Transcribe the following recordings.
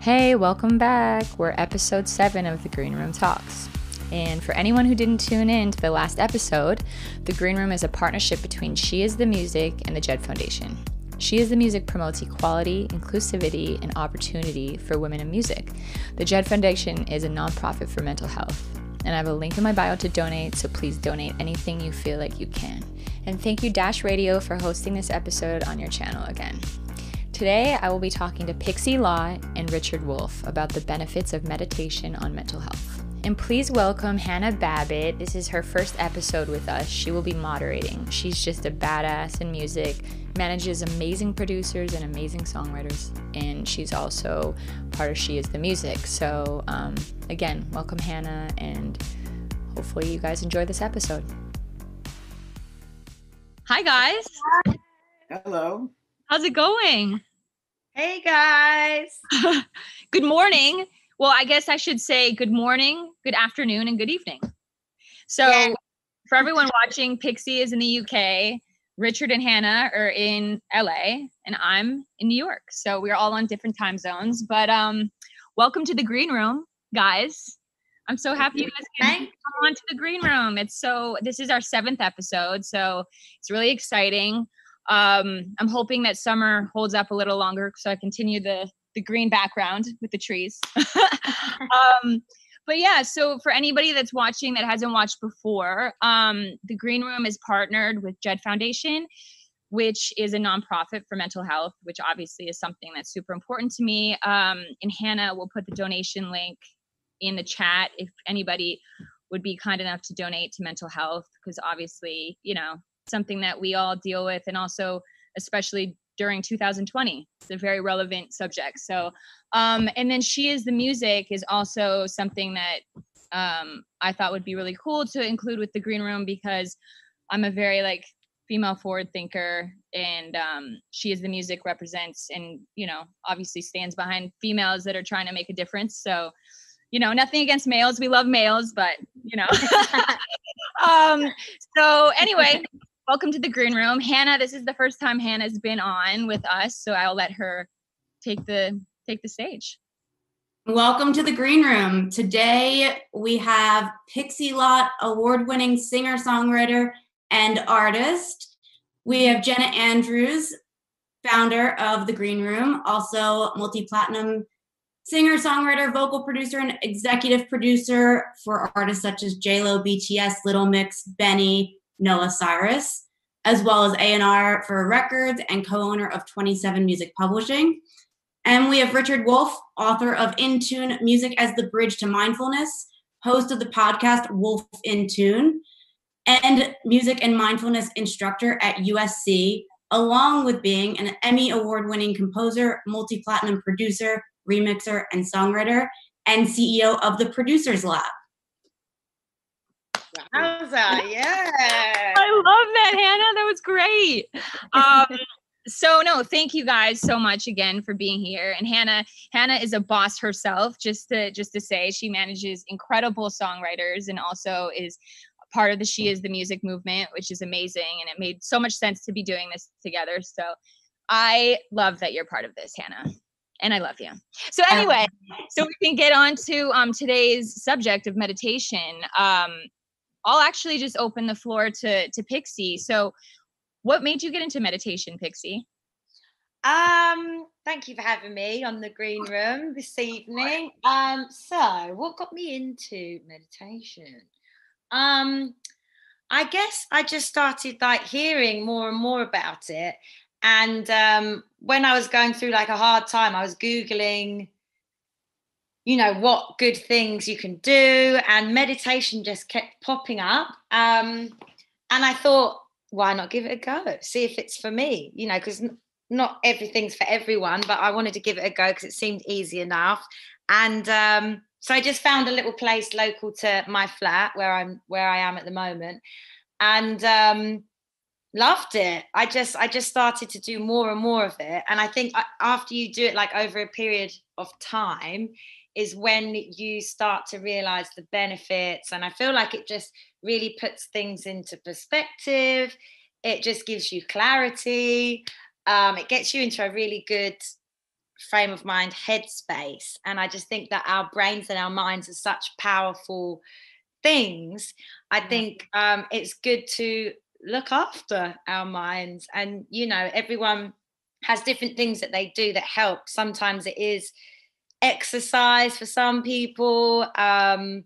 Hey, welcome back. We're episode 7 of the Green Room Talks. And for anyone who didn't tune in to the last episode, the Green Room is a partnership between She is the Music and the Jed Foundation. She is the Music promotes equality, inclusivity, and opportunity for women in music. The Jed Foundation is a nonprofit for mental health. And I have a link in my bio to donate, so please donate anything you feel like you can. And thank you, Dash Radio, for hosting this episode on your channel again. Today, I will be talking to Pixie Lott and Richard Wolf about the benefits of meditation on mental health. And please welcome Hannah Babbitt. This is her first episode with us. She will be moderating. She's just a badass in music, manages amazing producers and amazing songwriters, and she's also part of She is the Music. So, um, again, welcome, Hannah, and hopefully, you guys enjoy this episode. Hi, guys. Hello. How's it going? Hey guys. good morning. Well, I guess I should say good morning, good afternoon, and good evening. So, yeah. for everyone watching, Pixie is in the UK, Richard and Hannah are in LA, and I'm in New York. So, we're all on different time zones. But um, welcome to the green room, guys. I'm so happy you guys can come on to the green room. It's so, this is our seventh episode. So, it's really exciting um, I'm hoping that summer holds up a little longer so I continue the the green background with the trees. um, but yeah, so for anybody that's watching that hasn't watched before, um, the Green Room is partnered with Jed Foundation, which is a nonprofit for mental health, which obviously is something that's super important to me. Um, and Hannah will put the donation link in the chat if anybody would be kind enough to donate to mental health, because obviously, you know, something that we all deal with and also especially during 2020 it's a very relevant subject. So um and then she is the music is also something that um i thought would be really cool to include with the green room because i'm a very like female forward thinker and um she is the music represents and you know obviously stands behind females that are trying to make a difference. So you know nothing against males. We love males but you know. Um so anyway welcome to the green room. Hannah, this is the first time Hannah's been on with us, so I'll let her take the take the stage. Welcome to the green room. Today we have Pixie Lott award-winning singer-songwriter and artist. We have Jenna Andrews, founder of the Green Room, also multi-platinum singer, songwriter, vocal producer, and executive producer for artists such as J-Lo, BTS, Little Mix, Benny, Noah Cyrus, as well as A&R for records and co-owner of 27 Music Publishing. And we have Richard Wolf, author of In Tune Music as the Bridge to Mindfulness, host of the podcast Wolf in Tune, and music and mindfulness instructor at USC, along with being an Emmy award winning composer, multi platinum producer, remixer, and songwriter, and CEO of the Producers Lab. Wowza, yeah. I love that, Hannah. That was great. Um, so no, thank you guys so much again for being here. And Hannah, Hannah is a boss herself, just to just to say she manages incredible songwriters and also is part of the She is the Music movement, which is amazing. And it made so much sense to be doing this together. So I love that you're part of this, Hannah. And I love you. So anyway, so we can get on to um, today's subject of meditation. Um, I'll actually just open the floor to to Pixie. So, what made you get into meditation, Pixie? Um, thank you for having me on the green room this evening. Um, so what got me into meditation? Um, I guess I just started like hearing more and more about it. And um, when I was going through like a hard time, I was Googling you know what good things you can do. And meditation just kept popping up. Um, and i thought why not give it a go? See if it's for me you know because not everything's for everyone but i wanted to give it a go because it seemed easy enough. And um, so i just found a little place local to my flat where i'm where i am at the moment. And um, loved it. I just i just started to do more and more of it. And i think uh, after you do it like over a period of time is when you start to realize the benefits. And I feel like it just really puts things into perspective. It just gives you clarity. Um, it gets you into a really good frame of mind headspace and i just think that our brains and our minds are such powerful things i think um, it's good to look after our minds and you know everyone has different things that they do that help sometimes it is exercise for some people um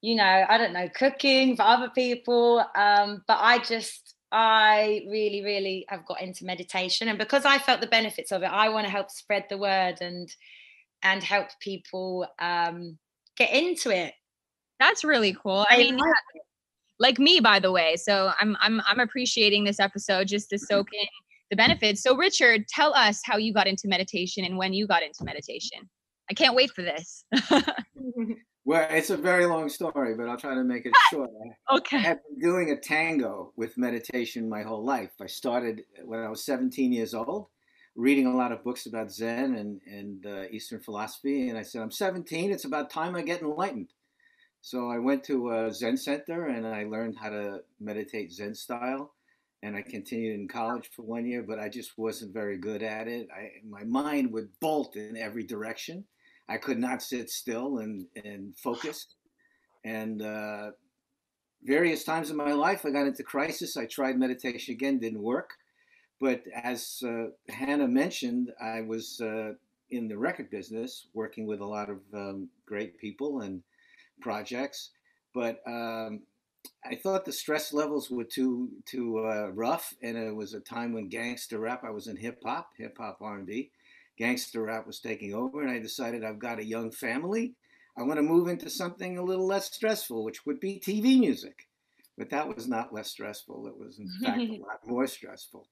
you know i don't know cooking for other people um but i just i really really have got into meditation. And because i felt the benefits of it i want to help spread the word and and help people um get into it. That's really cool. I mean like me by the way. So i'm i'm i'm appreciating this episode just to soak in the benefits. So, Richard, tell us how you got into meditation and when you got into meditation. I can't wait for this. well, it's a very long story, but I'll try to make it short. okay. I have been doing a tango with meditation my whole life. I started when I was 17 years old, reading a lot of books about Zen and, and uh, Eastern philosophy. And I said, I'm 17, it's about time I get enlightened. So I went to a Zen center and I learned how to meditate Zen style and I continued in college for one year, but I just wasn't very good at it. I, my mind would bolt in every direction. I could not sit still and, and focus. And uh, various times in my life, I got into crisis. I tried meditation again, didn't work. But as uh, Hannah mentioned, I was uh, in the record business, working with a lot of um, great people and projects. But um, I thought the stress levels were too too uh, rough, and it was a time when gangster rap. I was in hip hop, hip hop R and B. Gangster rap was taking over, and I decided I've got a young family. I want to move into something a little less stressful, which would be TV music. But that was not less stressful. It was, in fact, a lot more stressful.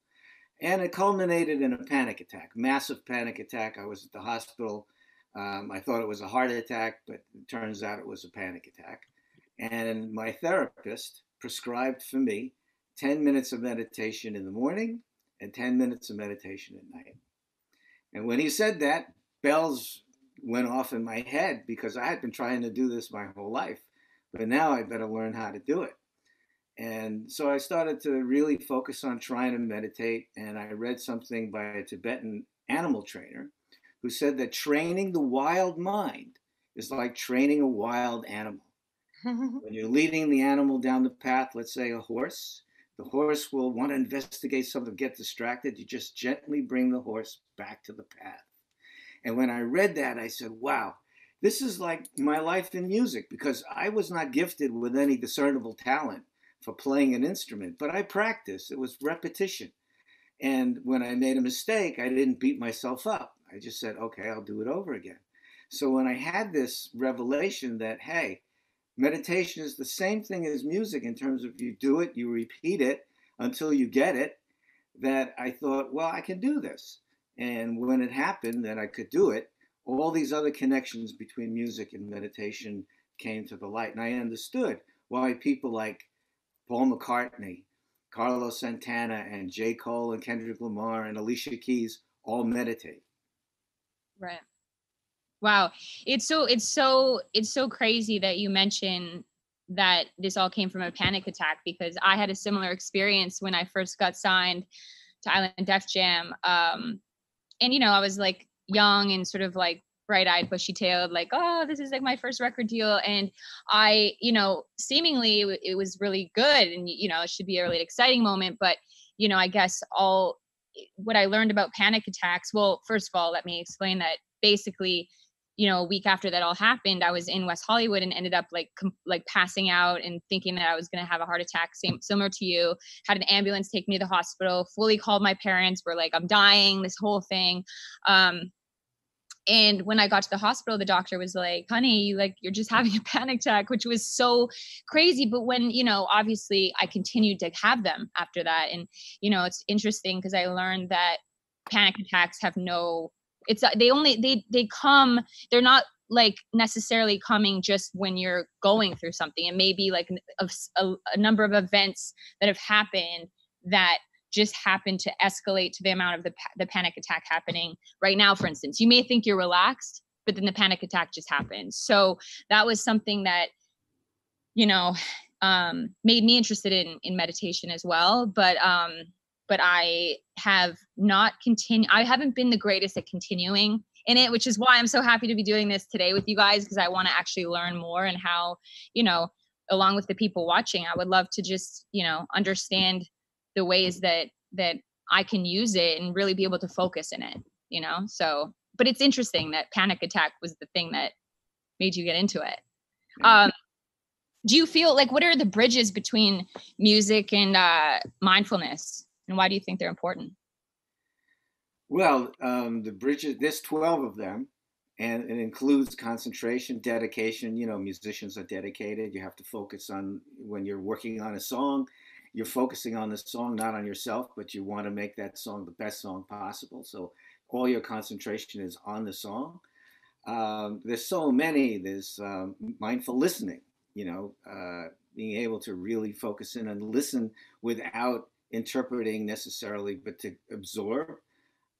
And it culminated in a panic attack, massive panic attack. I was at the hospital. Um, I thought it was a heart attack, but it turns out it was a panic attack. And my therapist prescribed for me 10 minutes of meditation in the morning and 10 minutes of meditation at night. And when he said that, bells went off in my head because I had been trying to do this my whole life. But now I better learn how to do it. And so I started to really focus on trying to meditate. And I read something by a Tibetan animal trainer who said that training the wild mind is like training a wild animal. when you're leading the animal down the path, let's say a horse, the horse will want to investigate something, get distracted. You just gently bring the horse back to the path. And when I read that, I said, wow, this is like my life in music because I was not gifted with any discernible talent for playing an instrument, but I practiced. It was repetition. And when I made a mistake, I didn't beat myself up. I just said, okay, I'll do it over again. So when I had this revelation that, hey, Meditation is the same thing as music in terms of you do it, you repeat it until you get it. That I thought, well, I can do this. And when it happened that I could do it, all these other connections between music and meditation came to the light. And I understood why people like Paul McCartney, Carlos Santana, and J. Cole and Kendrick Lamar and Alicia Keys all meditate. Right. Wow. It's so it's so it's so crazy that you mention that this all came from a panic attack because I had a similar experience when I first got signed to Island Def Jam. Um, and you know, I was like young and sort of like bright-eyed, bushy-tailed, like, oh, this is like my first record deal. And I, you know, seemingly it was really good, and you know, it should be a really exciting moment. But you know, I guess all what I learned about panic attacks. Well, first of all, let me explain that basically you know, a week after that all happened, I was in West Hollywood and ended up like com- like passing out and thinking that I was going to have a heart attack, same similar to you. Had an ambulance take me to the hospital. Fully called my parents. Were like, I'm dying. This whole thing. Um, and when I got to the hospital, the doctor was like, "Honey, you like you're just having a panic attack," which was so crazy. But when you know, obviously, I continued to have them after that, and you know, it's interesting because I learned that panic attacks have no it's uh, they only they they come they're not like necessarily coming just when you're going through something. It may be like a, a, a number of events that have happened that just happen to escalate to the amount of the, the panic attack happening. Right now for instance you may think you're relaxed but then the panic attack just happens so that was something that you know um, made me interested in in meditation as well. But um but I have not continue. I haven't been the greatest at continuing in it, which is why I'm so happy to be doing this today with you guys because I want to actually learn more and how, you know, along with the people watching, I would love to just, you know, understand the ways that that I can use it and really be able to focus in it, you know? So, but it's interesting that panic attack was the thing that made you get into it. Um, do you feel like what are the bridges between music and uh, mindfulness and why do you think they're important? Well, um, the bridges, there's 12 of them, and it includes concentration, dedication. You know, musicians are dedicated. You have to focus on when you're working on a song, you're focusing on the song, not on yourself, but you want to make that song the best song possible. So all your concentration is on the song. Um, there's so many. There's um, mindful listening, you know, uh, being able to really focus in and listen without interpreting necessarily, but to absorb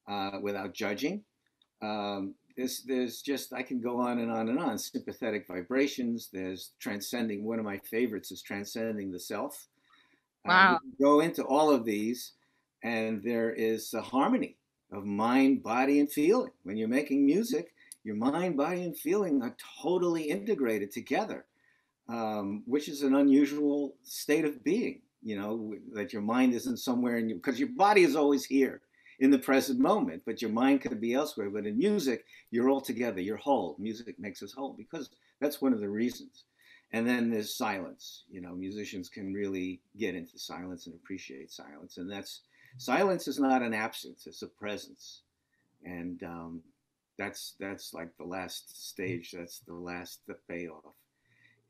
uh, without judging. Um, there's, there's just, I can go on and on and on. Sympathetic vibrations. There's transcending. One of my favorites is transcending the self. Wow. Uh, go into all of these, and there is a harmony of mind, body, and feeling. When you're making music, your mind, body, and feeling are totally integrated together, um, which is an unusual state of being. You know that your mind isn't somewhere in you because your body is always here in the present moment, but your mind could be elsewhere. But in music, you're all together, you're whole. Music makes us whole because that's one of the reasons. And then there's silence. You know, musicians can really get into silence and appreciate silence. And that's silence is not an absence; it's a presence. And um, that's that's like the last stage. That's the last the payoff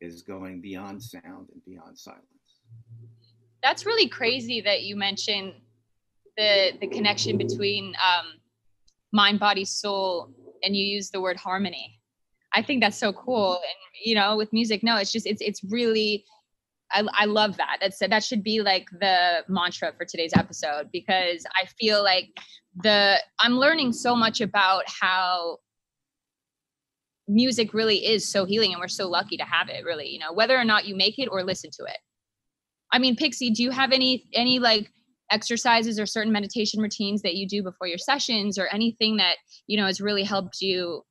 is going beyond sound and beyond silence. That's really crazy that you mentioned the the connection between um, mind, body, soul, and you use the word harmony. I think that's so cool. And you know, with music, no, it's just it's it's really I, I love that. That's that should be like the mantra for today's episode because I feel like the I'm learning so much about how music really is so healing and we're so lucky to have it really you know whether or not you make it or listen to it i mean pixie do you have any any like exercises or certain meditation routines that you do before your sessions or anything that you know has really helped you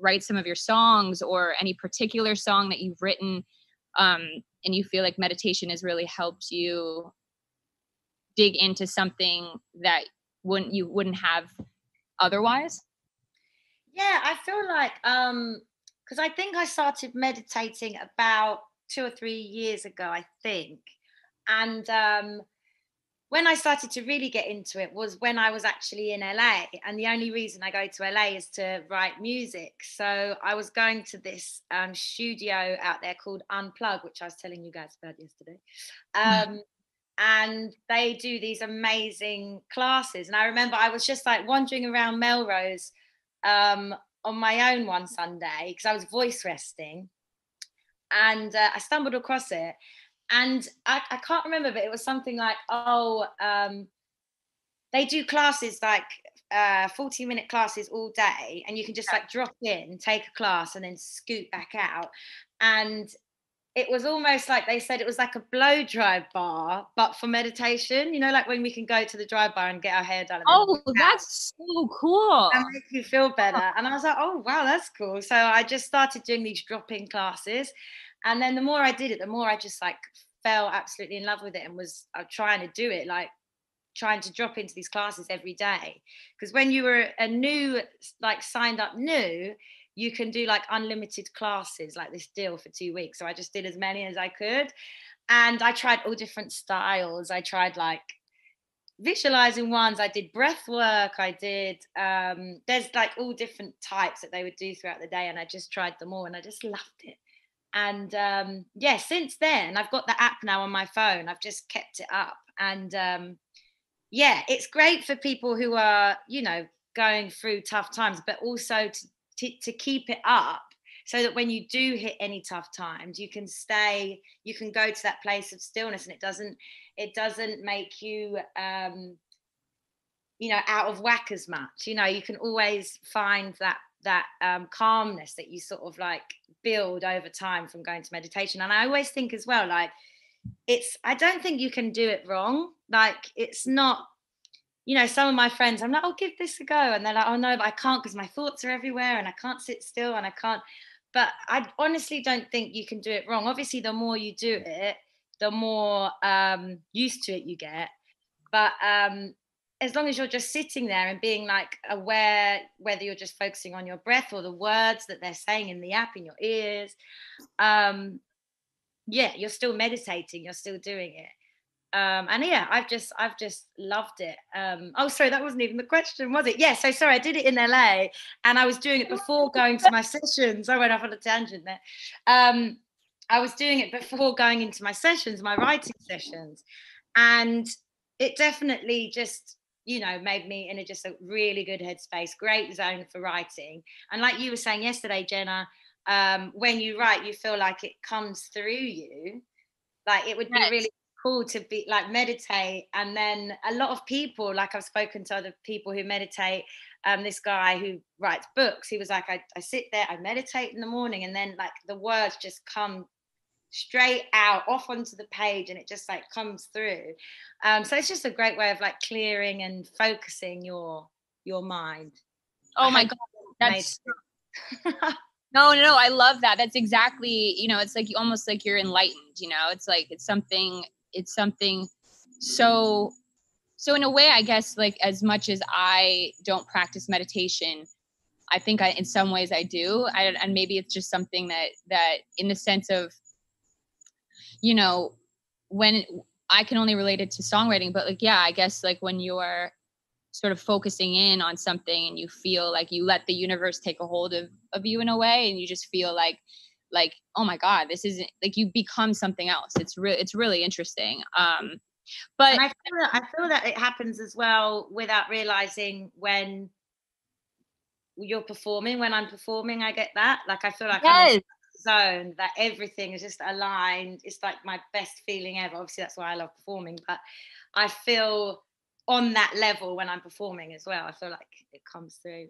write some of your songs or any particular song that you've written um, and you feel like meditation has really helped you dig into something that wouldn't you wouldn't have otherwise? Yeah i feel like um because i think i started meditating about two or three years ago i think and um when I started to really get into it was when I was actually in LA. And the only reason I go to LA is to write music. So I was going to this um, studio out there called Unplug, which I was telling you guys about yesterday. Um, and they do these amazing classes. And I remember I was just like wandering around Melrose um, on my own one Sunday because I was voice resting. And uh, I stumbled across it and I, I can't remember, but it was something like, oh, um, they do classes like uh 40 minute classes all day and you can just like drop in take a class and then scoot back out. And it was almost like they said it was like a blow dry bar but for meditation you know like when we can go to the dry bar and get our hair done oh that's so cool. And make you feel better. And i was like oh wow that's cool. So i just started doing these drop-in classes and then the more i did it the more i just like fell absolutely in love with it and was uh, trying to do it like trying to drop into these classes every day. Because when you were a new like signed up new you can do like unlimited classes like this deal for two weeks. So i just did as many as i could. And i tried all different styles. I tried like visualizing ones. I did breath work. I did um there's like all different types that they would do throughout the day and i just tried them all and i just loved it and um yeah since then i've got the app now on my phone. I've just kept it up. And um yeah it's great for people who are you know going through tough times but also to, to, to keep it up so that when you do hit any tough times you can stay you can go to that place of stillness and it doesn't it doesn't make you um you know out of whack as much. You know you can always find that that um calmness that you sort of like build over time from going to meditation and i always think as well like it's i don't think you can do it wrong like it's not you know, some of my friends, I'm like, oh, give this a go. And they're like, oh, no, but I can't because my thoughts are everywhere and I can't sit still and I can't. But I honestly don't think you can do it wrong. Obviously, the more you do it, the more um, used to it you get. But um, as long as you're just sitting there and being like aware, whether you're just focusing on your breath or the words that they're saying in the app in your ears, um, yeah, you're still meditating, you're still doing it um, and yeah, I've just I've just loved it. Um, oh, sorry, that wasn't even the question, was it? Yeah, so sorry, I did it in LA, and I was doing it before going to my sessions. I went off on a tangent there. Um, I was doing it before going into my sessions, my writing sessions, and it definitely just you know made me in a just a really good headspace, great zone for writing. And like you were saying yesterday, Jenna, um, when you write, you feel like it comes through you. Like it would be really cool to be like meditate and then a lot of people like i've spoken to other people who meditate um this guy who writes books he was like I, I sit there i meditate in the morning and then like the words just come straight out off onto the page and it just like comes through. Um so it's just a great way of like clearing and focusing your your mind. Oh my god that's no no no i love that. That's exactly you know it's like you almost like you're enlightened you know? It's like it's something it's something so so in a way i guess like as much as i don't practice meditation i think I, in some ways i do. I, and maybe it's just something that that in the sense of you know when i can only relate it to songwriting but like yeah i guess like when you're sort of focusing in on something and you feel like you let the universe take a hold of, of you in a way and you just feel like like oh my god this isn't like you become something else. It's really it's really interesting. Um but and I feel that, I feel that it happens as well without realizing when you're performing when i'm performing i get that. Like i feel like yes. Zone that everything is just aligned it's like my best feeling ever obviously that's why i love performing but i feel on that level when i'm performing as well i feel like it comes through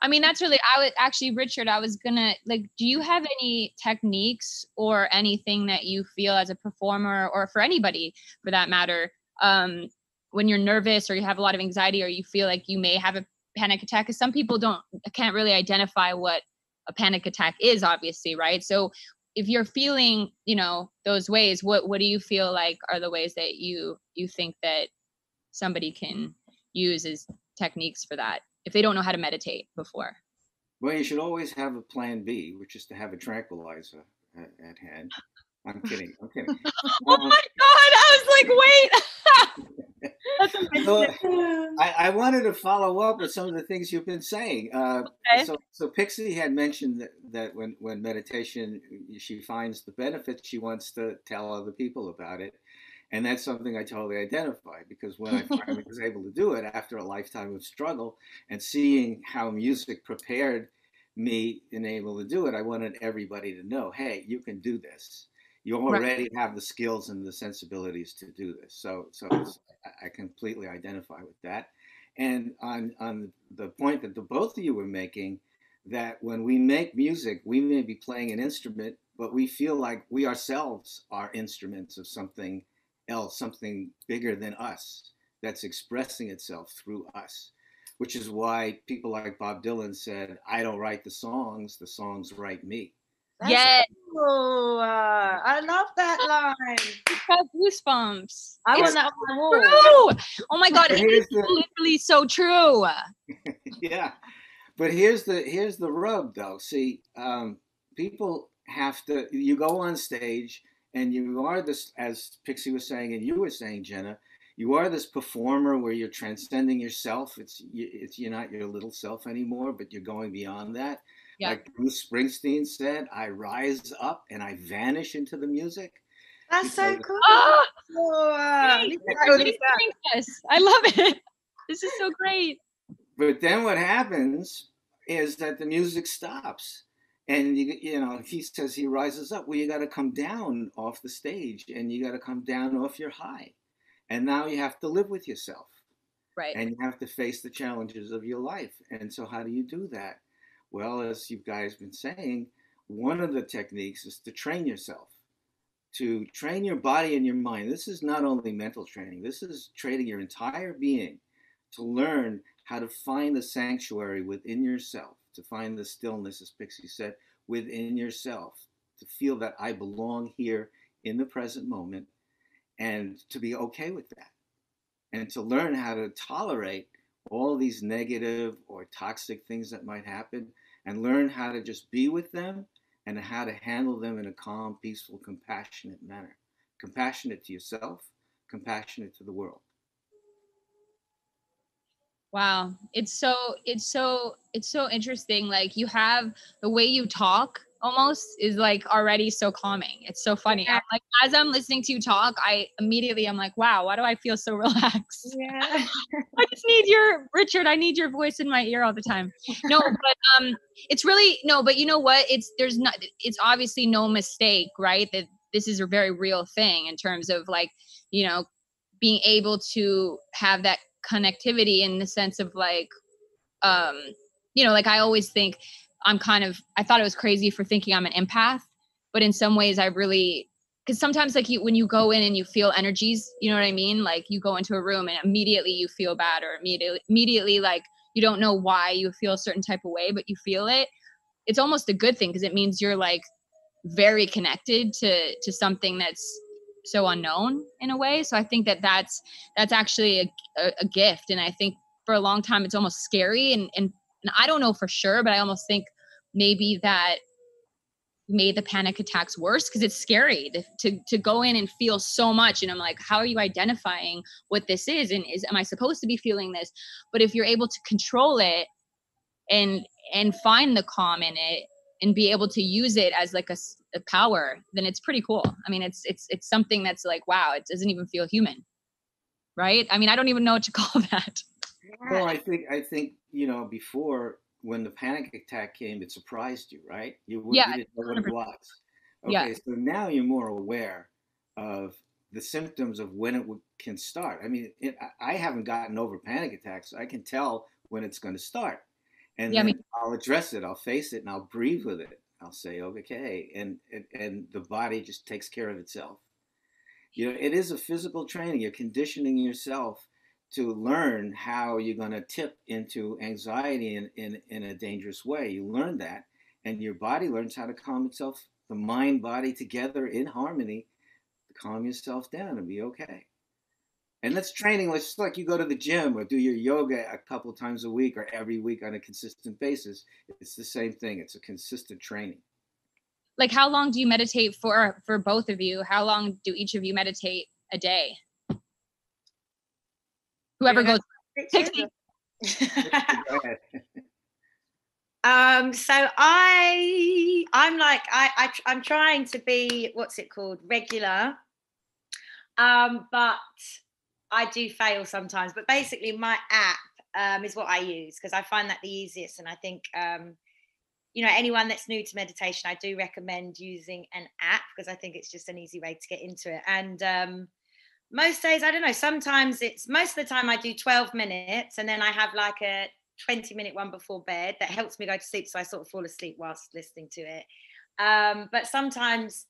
I mean, that's really, I would actually, Richard, I was gonna, like, do you have any techniques or anything that you feel as a performer or for anybody for that matter, um, when you're nervous or you have a lot of anxiety or you feel like you may have a panic attack? Because some people don't, can't really identify what a panic attack is, obviously, right? So if you're feeling, you know, those ways, what, what do you feel like are the ways that you, you think that somebody can use as techniques for that? if they don't know how to meditate before? Well, you should always have a plan B, which is to have a tranquilizer at, at hand. I'm kidding. I'm kidding. oh my god! I was like, wait. so, I, I, wanted to follow up with some of the things you've been saying. Uh, okay. So, so Pixie had mentioned that, that when when meditation, she finds the benefits, she wants to tell other people about it. And that's something I totally identify because when I finally was able to do it after a lifetime of struggle and seeing how music prepared me and able to do it, I wanted everybody to know, hey, you can do this. You already right. have the skills and the sensibilities to do this. So, so I completely identify with that. And on on the point that the both of you were making, that when we make music, we may be playing an instrument, but we feel like we ourselves are instruments of something else, something bigger than us that's expressing itself through us, which is why people like Bob Dylan said, I don't write the songs, the songs write me. That's yes. Cool. Uh, I love that line. It's goosebumps. I want that on my wall. Oh my god, it is the, literally so true. yeah. But here's the here's the rub though. See, um, people have to you go on stage and you are this, as Pixie was saying, and you were saying, Jenna, you are this performer where you're transcending yourself. It's it's you're not your little self anymore, but you're going beyond that. Yeah. Like Bruce Springsteen said, "I rise up and I vanish into the music." That's so cool. Oh, uh, I love it. This is so great. But then what happens is that the music stops and you, you know he says he rises up well you got to come down off the stage and you got to come down off your high and now you have to live with yourself right and you have to face the challenges of your life and so how do you do that well as you guys been saying one of the techniques is to train yourself to train your body and your mind this is not only mental training this is training your entire being to learn how to find the sanctuary within yourself, to find the stillness, as Pixie said, within yourself, to feel that I belong here in the present moment and to be okay with that. And to learn how to tolerate all these negative or toxic things that might happen and learn how to just be with them and how to handle them in a calm, peaceful, compassionate manner. Compassionate to yourself, compassionate to the world. Wow. It's so it's so it's so interesting. Like you have the way you talk almost is like already so calming. It's so funny. Yeah. like as I'm listening to you talk, I immediately I'm like, wow, why do I feel so relaxed? Yeah. I just need your Richard, I need your voice in my ear all the time. No, but um it's really no, but you know what? It's there's not it's obviously no mistake, right? That this is a very real thing in terms of like, you know, being able to have that connectivity in the sense of like um you know, like I always think I'm kind of I thought it was crazy for thinking I'm an empath, but in some ways I really because sometimes like you when you go in and you feel energies, you know what I mean? Like you go into a room and immediately you feel bad or immediately immediately like you don't know why you feel a certain type of way, but you feel it. It's almost a good thing because it means you're like very connected to to something that's so unknown in a way. So I think that that's that's actually a, a, a gift, and I think for a long time it's almost scary and and and I don't know for sure, but I almost think maybe that made the panic attacks worse because it's scary to, to, to go in and feel so much and i'm like how are you identifying what this is and is am i supposed to be feeling this? But if you're able to control it and and find the calm in it and be able to use it as like a, a power then it's pretty cool. I mean it's it's it's something that's like wow it doesn't even feel human right? I mean i don't even know what to call that. Well i think i think you know before when the panic attack came, it surprised you, right? You, yeah, you didn't know what it was. Okay, yeah. so now you're more aware of the symptoms of when it can start. I mean, it, I haven't gotten over panic attacks. So I can tell when it's going to start, and yeah, then I mean, I'll address it. I'll face it, and I'll breathe with it. I'll say, okay, and and, and the body just takes care of itself. You know, it is a physical training. You're conditioning yourself to learn how you're going to tip into anxiety in, in, in a dangerous way. You learn that, and your body learns how to calm itself, the mind body together in harmony, to calm yourself down and be okay. And that's training, it's like you go to the gym or do your yoga a couple times a week or every week on a consistent basis. It's the same thing, it's a consistent training. Like, how long do you meditate for for both of you? How long do each of you meditate a day? Whoever goes. um so i i'm like I, I i'm trying to be what's it called? Regular. Um but i do fail sometimes. But basically my app um is what i use because i find that the easiest. And i think um you know anyone that's new to meditation i do recommend using an app because i think it's just an easy way to get into it. And um most days i don't know sometimes it's most of the time i do 12 minutes and then i have like a 20 minute one before bed that helps me go to sleep so i sort of fall asleep whilst listening to it. Um, but sometimes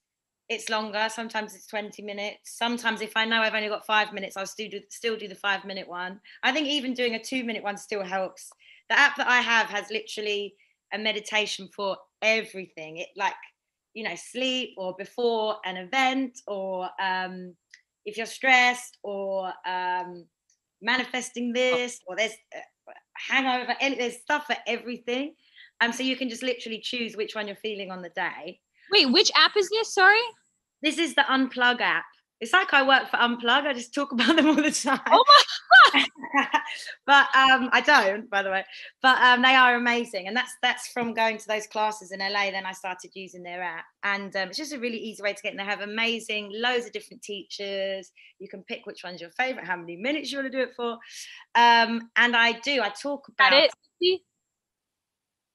it's longer sometimes it's 20 minutes. Sometimes if i know i've only got five minutes i'll still do still do the five minute one. I think even doing a two minute one still helps. The app that i have has literally a meditation for everything. It like you know sleep or before an event or um if you're stressed or um, manifesting this or there's hangover, any, there's stuff for everything. Um, so you can just literally choose which one you're feeling on the day. Wait, which app is this? Sorry. This is the Unplug app. It's like I work for Unplug. I just talk about them all the time. Oh my but um, I don't, by the way. But um, they are amazing, and that's that's from going to those classes in LA. Then I started using their app, and um, it's just a really easy way to get. And they have amazing, loads of different teachers. You can pick which one's your favorite, how many minutes you want to do it for. Um, and I do. I talk about that it.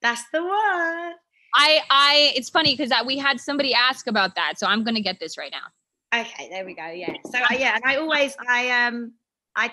That's the one. I I. It's funny because we had somebody ask about that, so I'm gonna get this right now. Okay, there we go. Yeah. So uh, yeah, and I always I um I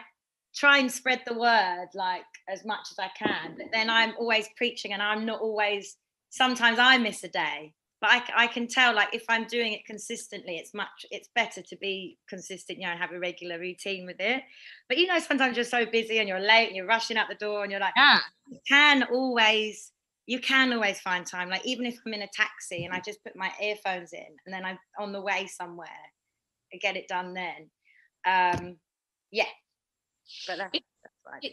try and spread the word like as much as I can, but then I'm always preaching and I'm not always sometimes I miss a day. but I, I can tell like if I'm doing it consistently, it's much it's better to be consistent, you know, and have a regular routine with it. But you know, sometimes you're so busy and you're late and you're rushing out the door and you're like, yeah, you can always you can always find time. Like even if I'm in a taxi and I just put my earphones in and then I'm on the way somewhere, get it done then. Um, yeah, but that's, that's what I do.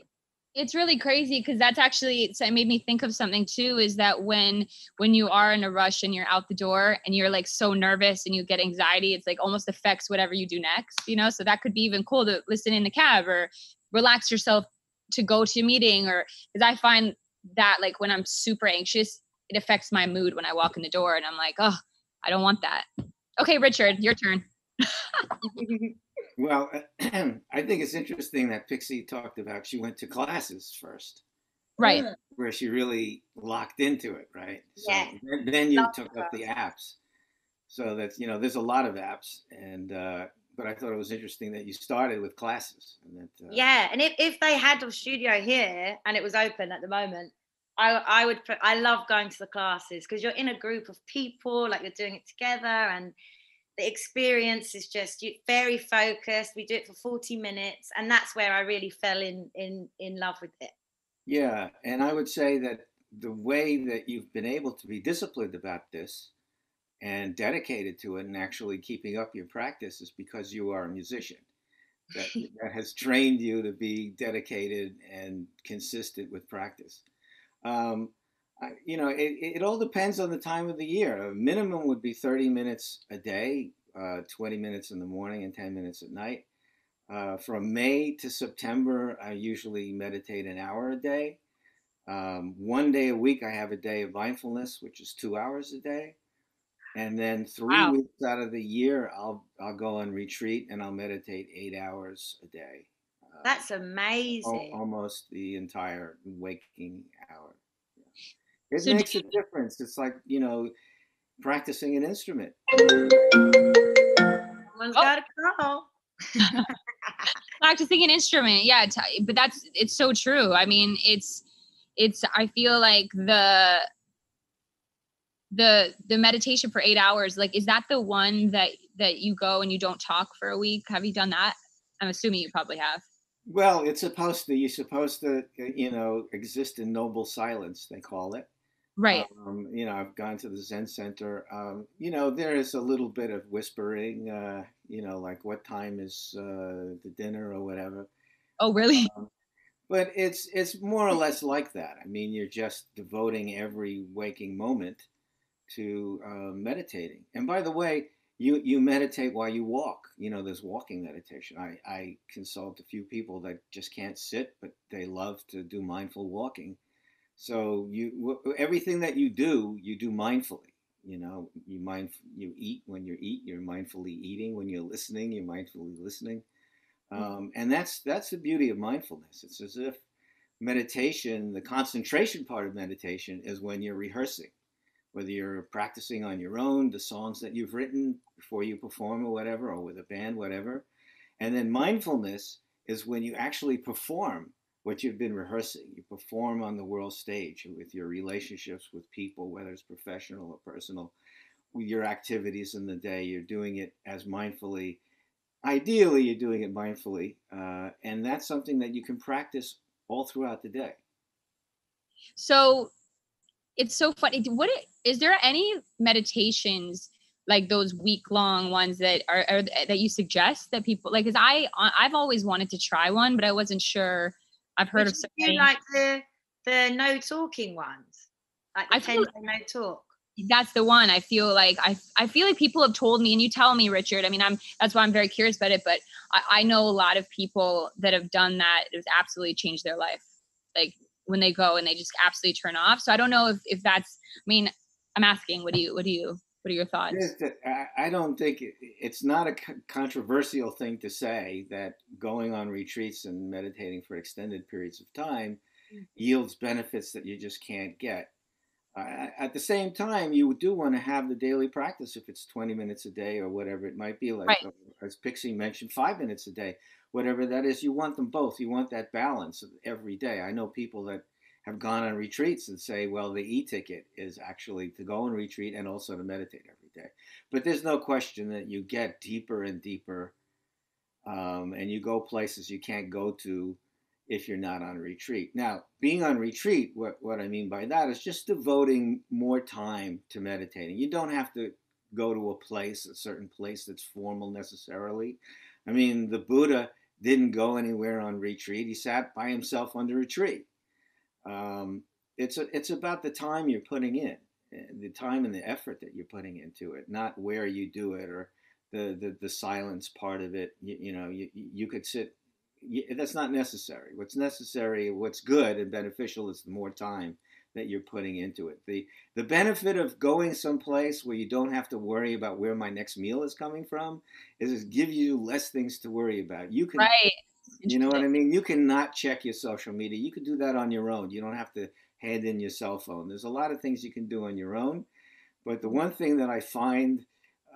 it's really crazy because that's actually so it made me think of something too is that when when you are in a rush and you're out the door and you're like so nervous and you get anxiety it's like almost affects whatever you do next you know? So that could be even cool to listen in the cab or relax yourself to go to a meeting or because i find that like when i'm super anxious it affects my mood when i walk in the door and i'm like oh i don't want that. Okay richard your turn Well, I think it's interesting that Pixie talked about she went to classes first. Right. Where she really locked into it, right? So yeah. then, then you Love took up the apps. So that's, you know, there's a lot of apps. And, uh, but I thought it was interesting that you started with classes. And that, uh, yeah. And if, if they had a studio here and it was open at the moment, I, I would, I love going to the classes because you're in a group of people, like you're doing it together and, the experience is just very focused. We do it for 40 minutes and that's where i really fell in in in love with it. Yeah and i would say that the way that you've been able to be disciplined about this and dedicated to it and actually keeping up your practice is because you are a musician. That, that has trained you to be dedicated and consistent with practice. Um, you know, it, it all depends on the time of the year. A minimum would be 30 minutes a day, uh, 20 minutes in the morning and 10 minutes at night. Uh, from May to September, I usually meditate an hour a day. Um, one day a week, I have a day of mindfulness, which is two hours a day. And then three wow. weeks out of the year, I'll I'll go on retreat and I'll meditate eight hours a day. Uh, That's amazing. almost the entire waking hour. It so makes a difference. It's like, you know, practicing an instrument. One's oh. got to go. practicing an instrument. Yeah. But that's, it's so true. I mean, it's, it's, I feel like the, the the meditation for eight hours like is that the one that that you go and you don't talk for a week have you done that i'm assuming you probably have well it's supposed to you're supposed to uh, you know exist in noble silence they call it Right. Um, you know, I've gone to the Zen Center. Um, you know, there is a little bit of whispering. Uh, you know, like what time is uh, the dinner or whatever. Oh, really? Um, but it's it's more or less like that. I mean, you're just devoting every waking moment to uh, meditating. And by the way, you you meditate while you walk. You know, there's walking meditation. I I consult a few people that just can't sit, but they love to do mindful walking so you everything that you do, you do mindfully. You know, you mind you eat when you eat. You're mindfully eating when you're listening. You're mindfully listening, mm. um, and that's that's the beauty of mindfulness. It's as if meditation, the concentration part of meditation, is when you're rehearsing, whether you're practicing on your own, the songs that you've written before you perform or whatever, or with a band, whatever, and then mindfulness is when you actually perform what you've been rehearsing. You perform on the world stage with your relationships with people, whether it's professional or personal, with your activities in the day. You're doing it as mindfully. Ideally, you're doing it mindfully, uh, and that's something that you can practice all throughout the day. So, it's so funny. What is there any meditations? like those week long ones that are, are, that you suggest that people like because i i've always wanted to try one but i wasn't sure I've heard Which of you like the the no talking ones, like the I feel, no talk. That's the one. I feel like I I feel like people have told me, and you tell me, Richard. I mean, I'm that's why I'm very curious about it. But I, I know a lot of people that have done that. It's absolutely changed their life. Like when they go and they just absolutely turn off. So I don't know if if that's. I mean, I'm asking. What do you What do you what are your thoughts? I don't think it's not a controversial thing to say that going on retreats and meditating for extended periods of time mm. yields benefits that you just can't get. Uh, at the same time, you do want to have the daily practice if it's 20 minutes a day or whatever it might be, like right. Uh, as Pixie mentioned, five minutes a day, whatever that is. You want them both. You want that balance every day. I know people that have gone on retreats and say, well, the e-ticket is actually to go on retreat and also to meditate every day. But there's no question that you get deeper and deeper, um, and you go places you can't go to if you're not on retreat. Now, being on retreat, what, what I mean by that is just devoting more time to meditating. You don't have to go to a place, a certain place that's formal necessarily. I mean, the Buddha didn't go anywhere on retreat. He sat by himself under a tree. Um, it's a, it's about the time you're putting in, eh, the time and the effort that you're putting into it, not where you do it or the the, the silence part of it. You, you know, you you could sit. You, that's not necessary. What's necessary, what's good and beneficial, is the more time that you're putting into it. The the benefit of going someplace where you don't have to worry about where my next meal is coming from is it give you less things to worry about. You can right. You know what I mean? You cannot check your social media. You can do that on your own. You don't have to hand in your cell phone. There's a lot of things you can do on your own. But the one thing that I find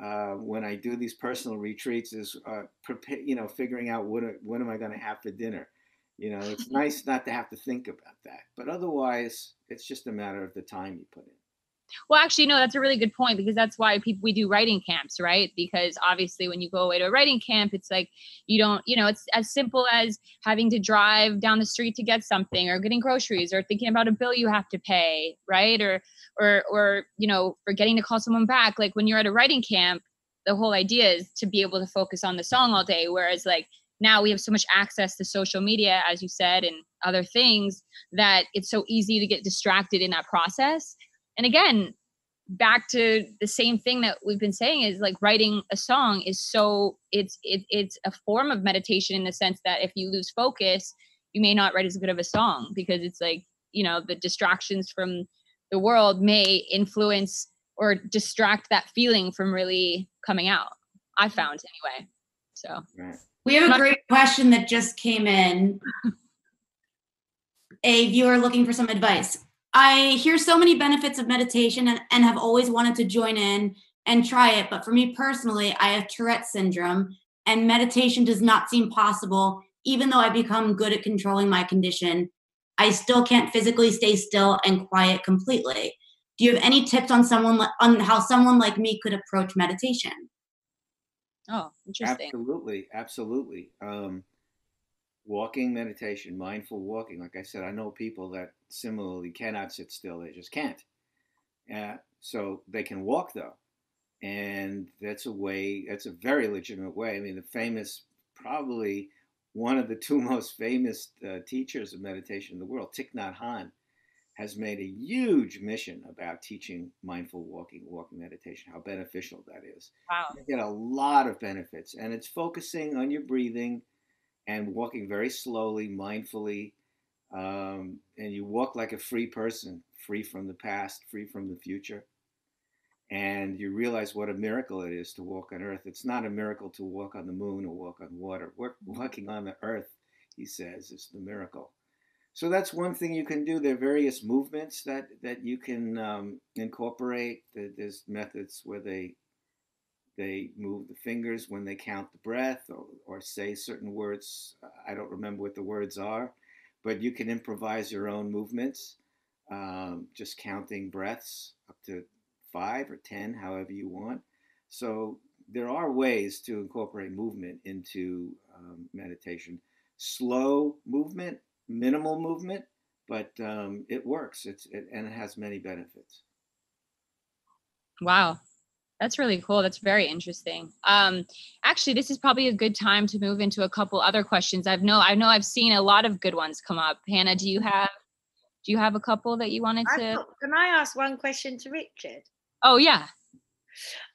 uh, when I do these personal retreats is, uh, prepare, you know, figuring out what what am I going to have for dinner. You know, it's nice not to have to think about that. But otherwise, it's just a matter of the time you put in. Well, actually, no, that's a really good point because that's why people we do writing camps, right? Because obviously, when you go away to a writing camp, it's like you don't, you know, it's as simple as having to drive down the street to get something, or getting groceries, or thinking about a bill you have to pay, right? Or, or, or you know, forgetting to call someone back. Like when you're at a writing camp, the whole idea is to be able to focus on the song all day. Whereas, like now we have so much access to social media, as you said, and other things that it's so easy to get distracted in that process and again back to the same thing that we've been saying is like writing a song is so it's it, it's a form of meditation in the sense that if you lose focus you may not write as good of a song because it's like you know the distractions from the world may influence or distract that feeling from really coming out i found anyway so. We have a great question that just came in. A viewer looking for some advice I hear so many benefits of meditation and, and have always wanted to join in and try it. But for me personally, I have Tourette's syndrome and meditation does not seem possible. Even though I become good at controlling my condition, I still can't physically stay still and quiet completely. Do you have any tips on someone on how someone like me could approach meditation? Oh, interesting. Absolutely, absolutely. Um, walking meditation, mindful walking. Like I said, I know people that similarly cannot sit still; they just can't. Uh, so they can walk though, and that's a way. That's a very legitimate way. I mean, the famous, probably one of the two most famous uh, teachers of meditation in the world, Thich Nhat Hanh, has made a huge mission about teaching mindful walking, walking meditation, how beneficial that is. Wow. You get a lot of benefits, and it's focusing on your breathing and walking very slowly, mindfully. Um, and you walk like a free person, free from the past, free from the future. And you realize what a miracle it is to walk on earth. It's not a miracle to walk on the moon or walk on water. walking on the earth, he says, is the miracle. So that's one thing you can do. There are various movements that, that you can um, incorporate. There's methods where they they move the fingers when they count the breath or, or say certain words. I don't remember what the words are, but you can improvise your own movements, um, just counting breaths up to five or 10, however you want. So there are ways to incorporate movement into um, meditation. Slow movement, minimal movement, but um, it works. It's it, and it has many benefits. Wow, that's really cool. That's very interesting. Um, actually, this is probably a good time to move into a couple other questions. I've know I know I've seen a lot of good ones come up. Hannah, do you have do you have a couple that you wanted to? Can I ask one question to Richard? Oh yeah.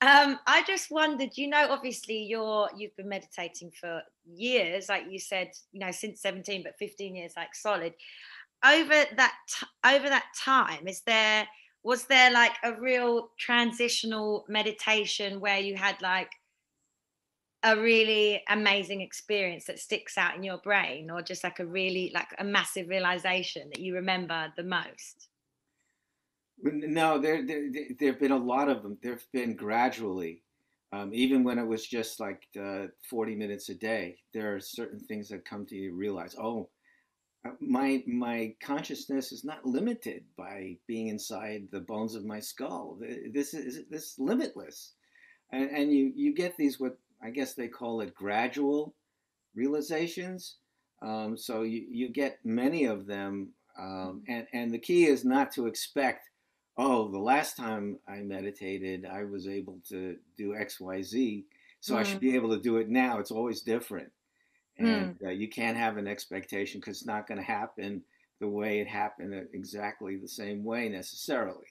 Um, I just wondered, you know, obviously you're you've been meditating for years, like you said, you know, since 17, but 15 years, like solid. Over that over that time, is there was there like a real transitional meditation where you had like a really amazing experience that sticks out in your brain or just like a really like a massive realization that you remember the most? No there there, there have been a lot of them there have been gradually. Um, even when it was just like uh, 40 minutes a day there are certain things that come to you realize oh my my consciousness is not limited by being inside the bones of my skull. This is this limitless, and, and you you get these what I guess they call it gradual realizations. Um, so you, you get many of them, um, and and the key is not to expect. Oh, the last time I meditated, I was able to do X, Y, Z, so mm. I should be able to do it now. It's always different. And mm. uh, you can't have an expectation because it's not going to happen the way it happened exactly the same way necessarily.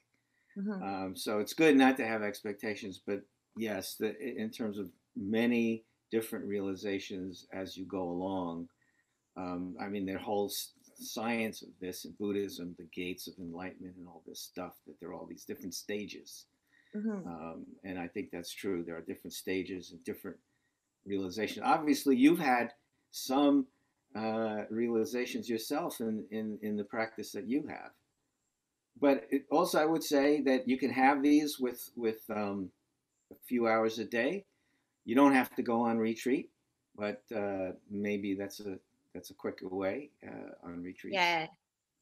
Mm-hmm. Um, so it's good not to have expectations, but yes, the, in terms of many different realizations as you go along. Um, I mean, the whole science of this and Buddhism, the gates of enlightenment, and all this stuff. That there are all these different stages, mm-hmm. um, and I think that's true. There are different stages and different realizations. Obviously, you've had some uh, realizations yourself in, in, in the practice that you have. But it, also, I would say that you can have these with with um, a few hours a day. You don't have to go on retreat, but uh, maybe that's a that's a quicker way uh, on retreat. Yeah,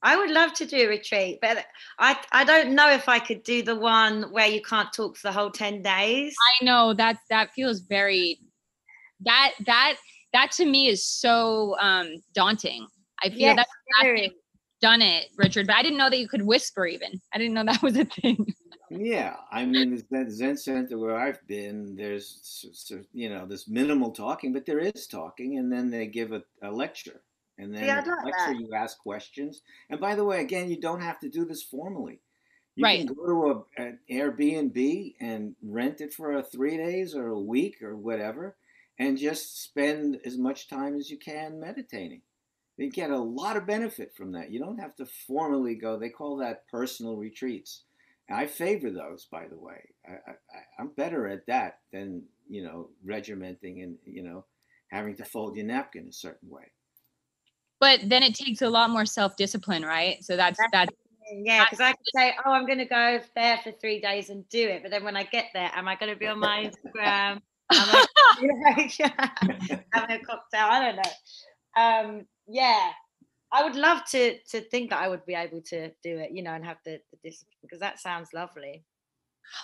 I would love to do a retreat, but I I don't know if I could do the one where you can't talk for the whole ten days. I know that that feels very that that that to me is so um, daunting. I feel yes, that done it, Richard, but I didn't know that you could whisper even. I didn't know that was a thing. yeah, I mean, that Zen center where I've been, there's you know there's minimal talking, but there is talking, and then they give a, a lecture, and then yeah, the lecture that. you ask questions. And by the way, again, you don't have to do this formally. You right. can go to a, an Airbnb and rent it for a three days or a week or whatever, and just spend as much time as you can meditating. You get a lot of benefit from that. You don't have to formally go. They call that personal retreats. I favor those, by the way. I, am better at that than you know regimenting and you know having to fold your napkin a certain way. But then it takes a lot more self discipline, right? So that's that's yeah, because I can say, oh, I'm going to go there for three days and do it, but then when I get there, am I going to be on my Instagram? having a cocktail. I don't know. Um, yeah, I would love to to think that I would be able to do it, you know, and have the, the discipline because that sounds lovely.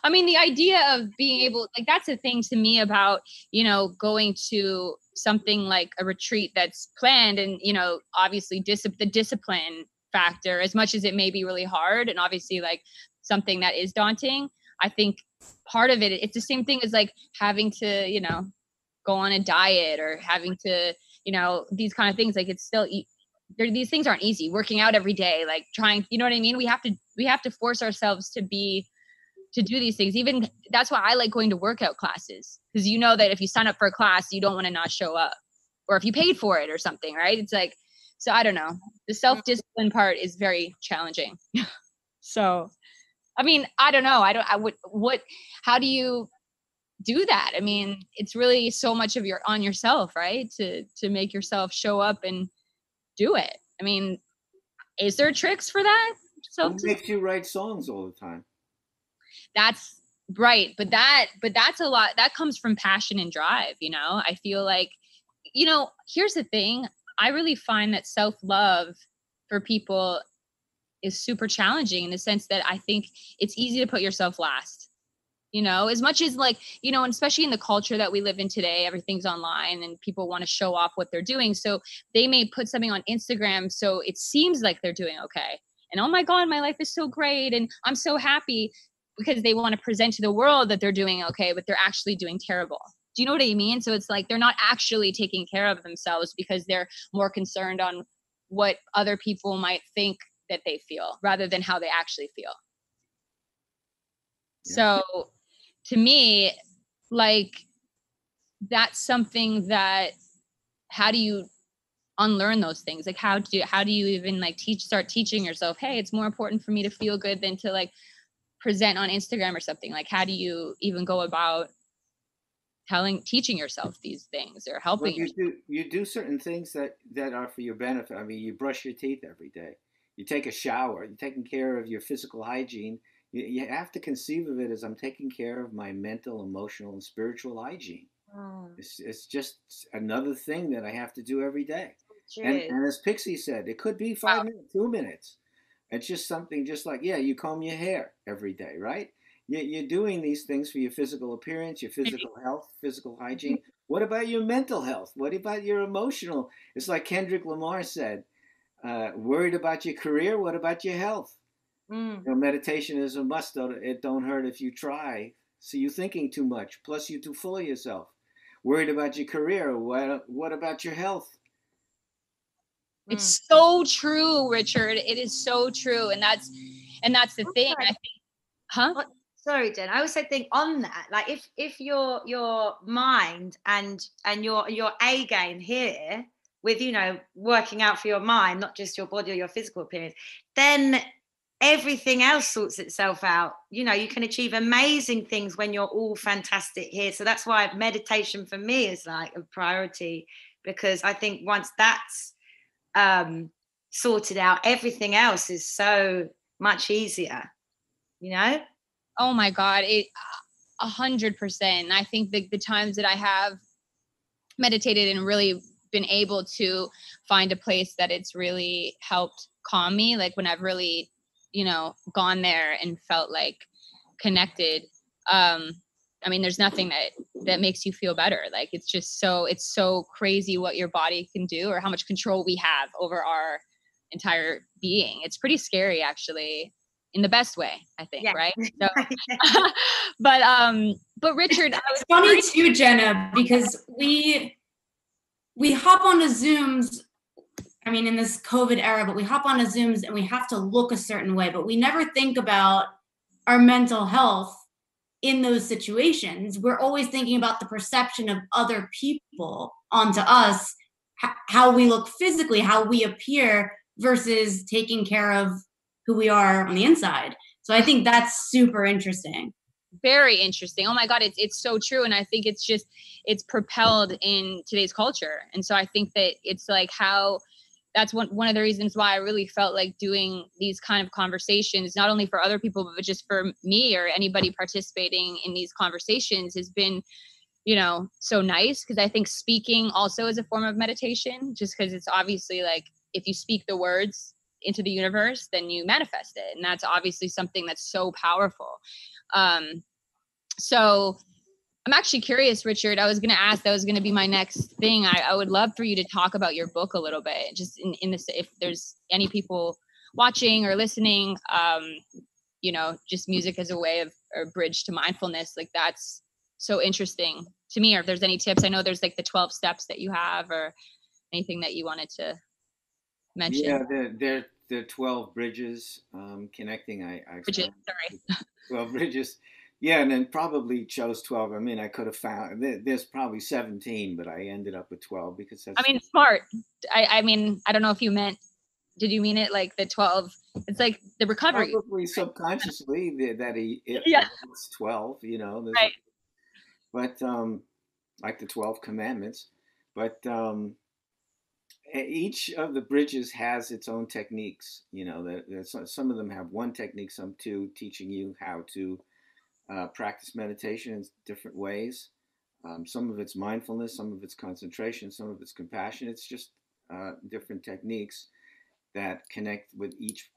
I mean, the idea of being able, like, that's the thing to me about, you know, going to something like a retreat that's planned and, you know, obviously dis- the discipline factor, as much as it may be really hard and obviously like something that is daunting. I think part of it it's the same thing as like having to you know go on a diet or having to you know these kind of things like it's still these things aren't easy working out every day like trying you know what i mean? We have to we have to force ourselves to be to do these things. Even that's why i like going to workout classes because you know that if you sign up for a class you don't want to not show up or if you paid for it or something right? It's like so i don't know. The self discipline part is very challenging. So I mean, I don't know. I don't. I would. What? How do you do that? I mean, it's really so much of your on yourself, right? To to make yourself show up and do it. I mean, is there tricks for that? So what makes you write songs all the time? That's right, but that but that's a lot. That comes from passion and drive. You know, I feel like, you know, here's the thing. I really find that self love for people is super challenging in the sense that I think it's easy to put yourself last. You know, as much as like, you know, and especially in the culture that we live in today, everything's online and people want to show off what they're doing. So they may put something on Instagram so it seems like they're doing okay. And oh my God, my life is so great and I'm so happy because they want to present to the world that they're doing okay, but they're actually doing terrible. Do you know what I mean? So it's like they're not actually taking care of themselves because they're more concerned on what other people might think that they feel rather than how they actually feel. Yeah. So to me, like that's something that how do you unlearn those things? Like how do how do you even like teach start teaching yourself, hey, it's more important for me to feel good than to like present on Instagram or something? Like how do you even go about telling teaching yourself these things or helping well, you do you do certain things that that are for your benefit i mean you brush your teeth every day you take a shower, you're taking care of your physical hygiene. You, you have to conceive of it as I'm taking care of my mental, emotional, and spiritual hygiene. Oh. It's, it's just another thing that I have to do every day. And, and, as Pixie said, it could be five wow. minutes, two minutes. It's just something just like, yeah, you comb your hair every day, right? You're doing these things for your physical appearance, your physical health, physical hygiene. What about your mental health? What about your emotional? It's like Kendrick Lamar said, uh, worried about your career. What about your health? Mm. You know, meditation is a must. It don't hurt if you try. So you're thinking too much. Plus, you're too full of yourself. Worried about your career. What, what about your health? It's mm. so true, Richard. It is so true, and that's and that's the thing. I think, huh? sorry Jen I also think on that, like if if your your mind and and your your A game here with you know working out for your mind, not just your body or your physical appearance, then everything else sorts itself out. You know, you can achieve amazing things when you're all fantastic here. So that's why meditation for me is like a priority because I think once that's um, sorted out, everything else is so much easier. You know? Oh my God, it a hundred percent. I think the, the times that I have meditated and really been able to find a place that it's really helped calm me, like when I've really, you know, gone there and felt like connected. Um, I mean, there's nothing that that makes you feel better. Like it's just so it's so crazy what your body can do or how much control we have over our entire being. It's pretty scary actually in the best way, I think, yeah. right? So, but um, but Richard, it's funny too, Jenna, because we we hop onto Zooms. I mean, in this COVID era, but we hop onto Zooms and we have to look a certain way, but we never think about our mental health in those situations. We're always thinking about the perception of other people onto us, how we look physically, how we appear, versus taking care of who we are on the inside. So I think that's super interesting. Very interesting. Oh my God, it's it's so true. And I think it's just it's propelled in today's culture. And so I think that it's like how that's one one of the reasons why I really felt like doing these kind of conversations, not only for other people, but just for me or anybody participating in these conversations has been you know so nice because i think speaking also is a form of meditation just because it's obviously like if you speak the words into the universe, then you manifest it. And that's obviously something that's so powerful. Um, so I'm actually curious, Richard. I was going to ask, that was going to be my next thing. I, I, would love for you to talk about your book a little bit, just in, in this, if there's any people watching or listening, um, you know, just music as a way of or bridge to mindfulness. Like that's so interesting to me. Or if there's any tips, I know there's like the 12 steps that you have or anything that you wanted to mention. Yeah, there, there, there are 12 bridges um, connecting. I, I bridges, sorry. 12 bridges. Yeah, and then probably chose 12. I mean, I could have found, there's probably 17, but I ended up with 12 because that's. I mean, smart. I, I mean, I don't know if you meant, did you mean it like the 12? It's like the recovery. Probably subconsciously that he, it, yeah. it's 12, you know. Right. But um, like the 12 commandments. But um, each of the bridges has its own techniques. You know, that, some of them have one technique, some two, teaching you how to uh, practice meditation in different ways. Um, some of it's mindfulness, some of it's concentration, some of it's compassion. It's just uh, different techniques that connect with each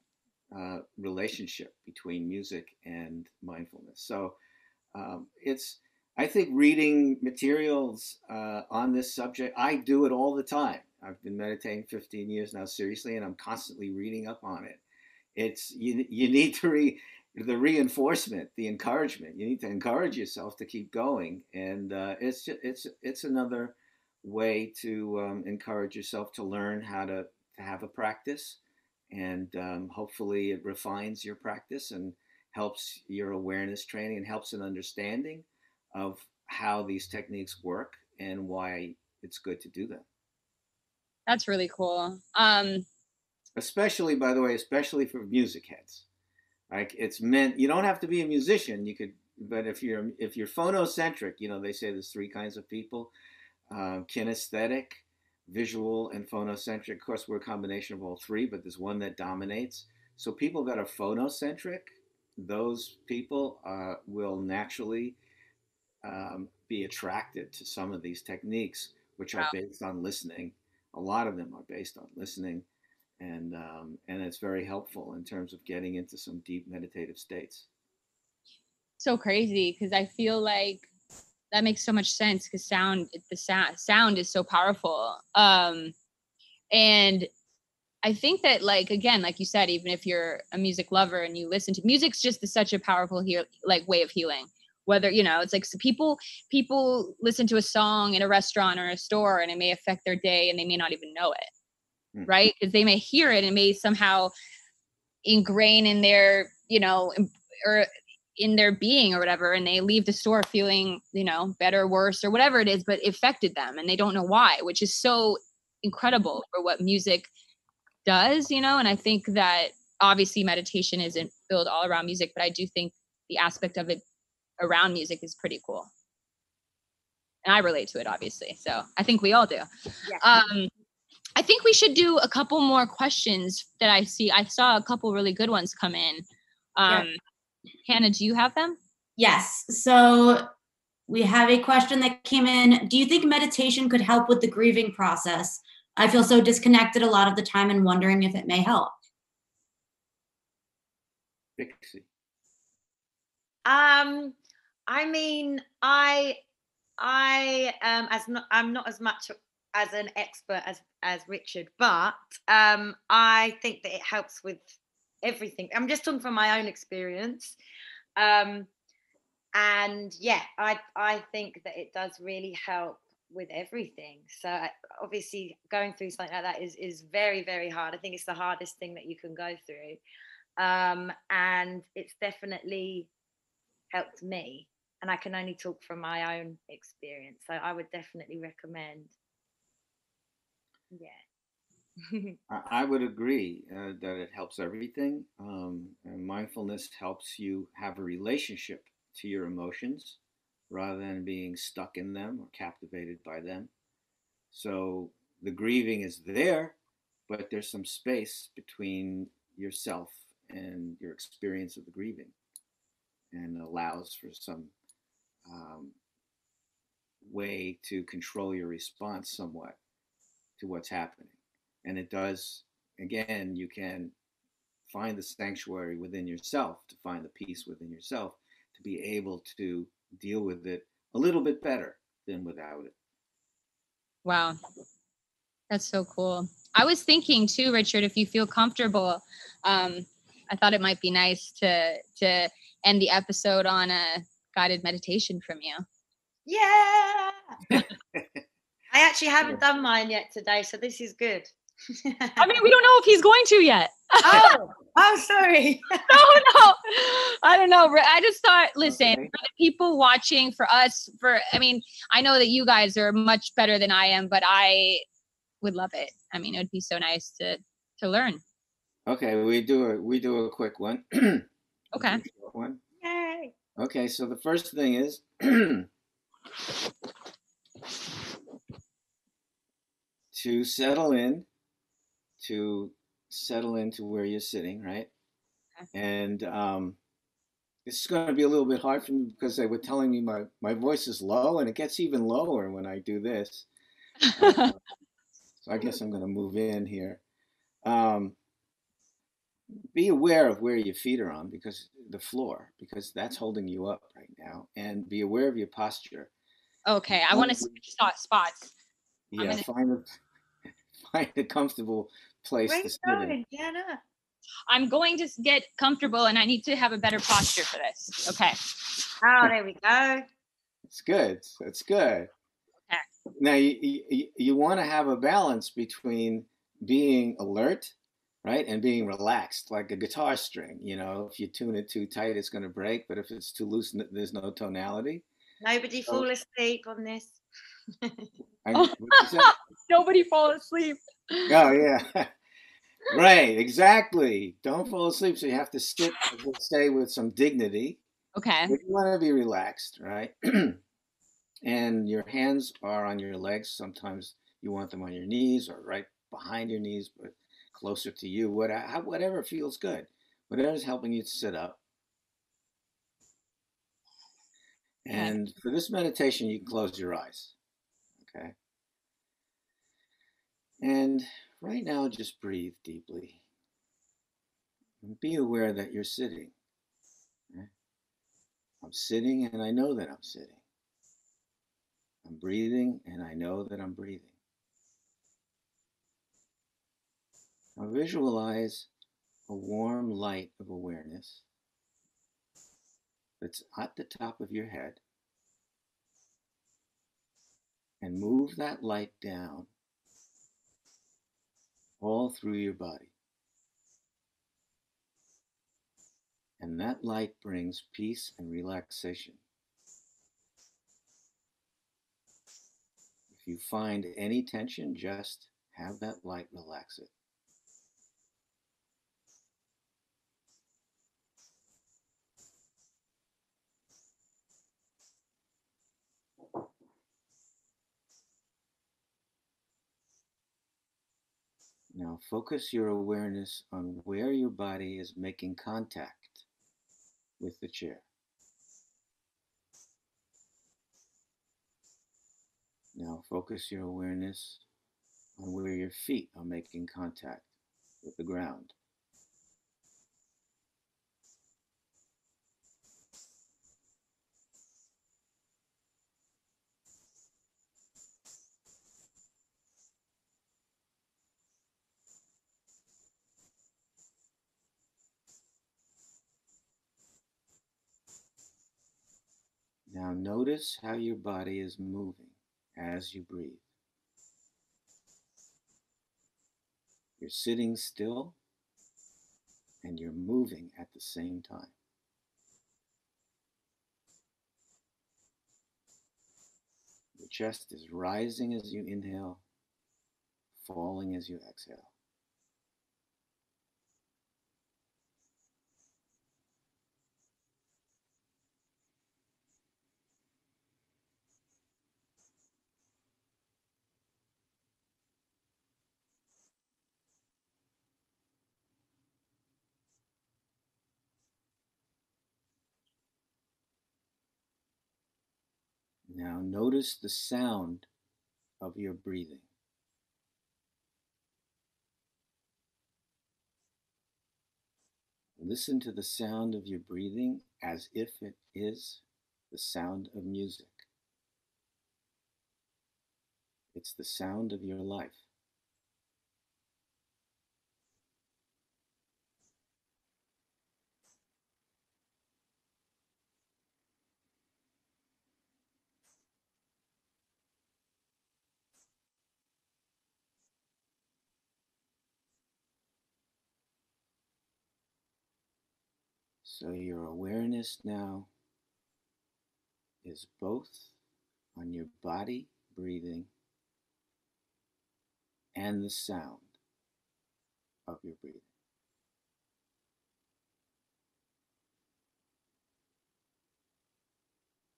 uh, relationship between music and mindfulness. So um, it's, I think, reading materials uh, on this subject. I do it all the time I've been meditating 15 years now, seriously, and I'm constantly reading up on it. It's you. You need to re the reinforcement, the encouragement. You need to encourage yourself to keep going, and uh, it's just, it's it's another way to um, encourage yourself to learn how to, to have a practice, and um, hopefully it refines your practice and helps your awareness training and helps an understanding of how these techniques work and why it's good to do them. That's really cool. Um, especially, by the way, especially for music heads. Like it's meant you don't have to be a musician. You could, but if you're if you're phonocentric, you know they say there's three kinds of people: uh, kinesthetic, visual, and phonocentric. Of course, we're a combination of all three, but there's one that dominates. So people that are phonocentric, those people uh, will naturally um, be attracted to some of these techniques, which are based on listening a lot of them are based on listening, and um, and it's very helpful in terms of getting into some deep meditative states. So crazy because I feel like that makes so much sense because sound the sound sound is so powerful. Um, and I think that like again, like you said, even if you're a music lover and you listen to music's just such a powerful heal like way of healing. Whether you know, it's like so people people listen to a song in a restaurant or a store and it may affect their day and they may not even know it, mm. right? Because they may hear it and it may somehow ingrain in their you know or in their being or whatever and they leave the store feeling you know better worse or whatever it is but it affected them and they don't know why which is so incredible for what music does, you know, and I think that obviously meditation isn't built all around music, but I do think the aspect of it around music is pretty cool. And I relate to it obviously. So I think we all do. Yeah. Um I think we should do a couple more questions that I see. I saw a couple really good ones come in. Um yeah. Hannah, do you have them? Yes. So we have a question that came in. Do you think meditation could help with the grieving process? I feel so disconnected a lot of the time and wondering if it may help. Pixie. Um, I mean, I, I um, as not, I'm not as much as an expert as as Richard, but um, I think that it helps with everything. I'm just talking from my own experience. Um, and yeah, I I think that it does really help with everything. So obviously going through something like that is is very very hard. I think it's the hardest thing that you can go through. Um, and it's definitely helped me and I can only talk from my own experience. So I would definitely recommend. Yeah. I would agree uh, that it helps everything. Um, mindfulness helps you have a relationship to your emotions rather than being stuck in them or captivated by them. So the grieving is there, but there's some space between yourself and your experience of the grieving and allows for some um, way to control your response somewhat to what's happening. And it does, again, you can find the sanctuary within yourself, to find the peace within yourself, to be able to deal with it a little bit better than without it. Wow. That's so cool. I was thinking too, Richard, if you feel comfortable, um, I thought it might be nice to to end the episode on a guided meditation from you. Yeah. I actually haven't done mine yet today, so this is good. I mean, we don't know if he's going to yet. oh, oh, sorry. no, no, I don't know. I just thought, listen, okay. for the people watching, for us, for I mean, I know that you guys are much better than I am, but I would love it. I mean, it would be so nice to to learn. Okay, we do a we do a quick one. okay. One. Okay, so the first thing is to settle in to settle into where you're sitting, right? And um, this is going to be a little bit hard for me because they were telling me my, my voice is low and it gets even lower when I do this. uh, so I guess I'm going to move in here. Um, be aware of where your feet are on because the floor, because that's holding you up right now. And be aware of your posture. Okay, I want to switch spots. Yeah, gonna... find a find a comfortable place Great to sit in. Jenna. I'm going to get comfortable and I need to have a better posture for this. Okay. Oh, there we go. It's good. It's good. Okay. Now you you, you want to have a balance between being alert, right, and being relaxed, like a guitar string. You know, if you tune it too tight, it's going to break. But if it's too loose, there's no tonality. Nobody so, fall asleep on this. I, Nobody fall asleep. Oh yeah. right, exactly. Don't fall asleep. So you have to sit stay with some dignity. Okay. But you want to be relaxed, right? and your hands are on your legs. Sometimes you want them on your knees or right behind your knees, but closer to you. Whatever, uh, whatever feels good. Whatever's helping you to sit up. And for this meditation, you can close your eyes. Okay. And right now, just breathe deeply. And be aware that you're sitting. I'm sitting and I know that I'm sitting. I'm breathing and I know that I'm breathing. Now visualize a warm light of awareness that's at the top of your head and move that light down all through your body. And that light brings peace and relaxation. If you find any tension, just have that light relax it. Now focus your awareness on where your body is making contact with the chair. Now focus your awareness on where your feet are making contact with the ground. Now notice how your body is moving as you breathe. You're sitting still and you're moving at the same time. Your chest is rising as you inhale, falling as you exhale. Now notice the sound of your breathing. Listen to the sound of your breathing as if it is the sound of music. It's the sound of your life. So your awareness now is both on your body breathing and the sound of your breathing.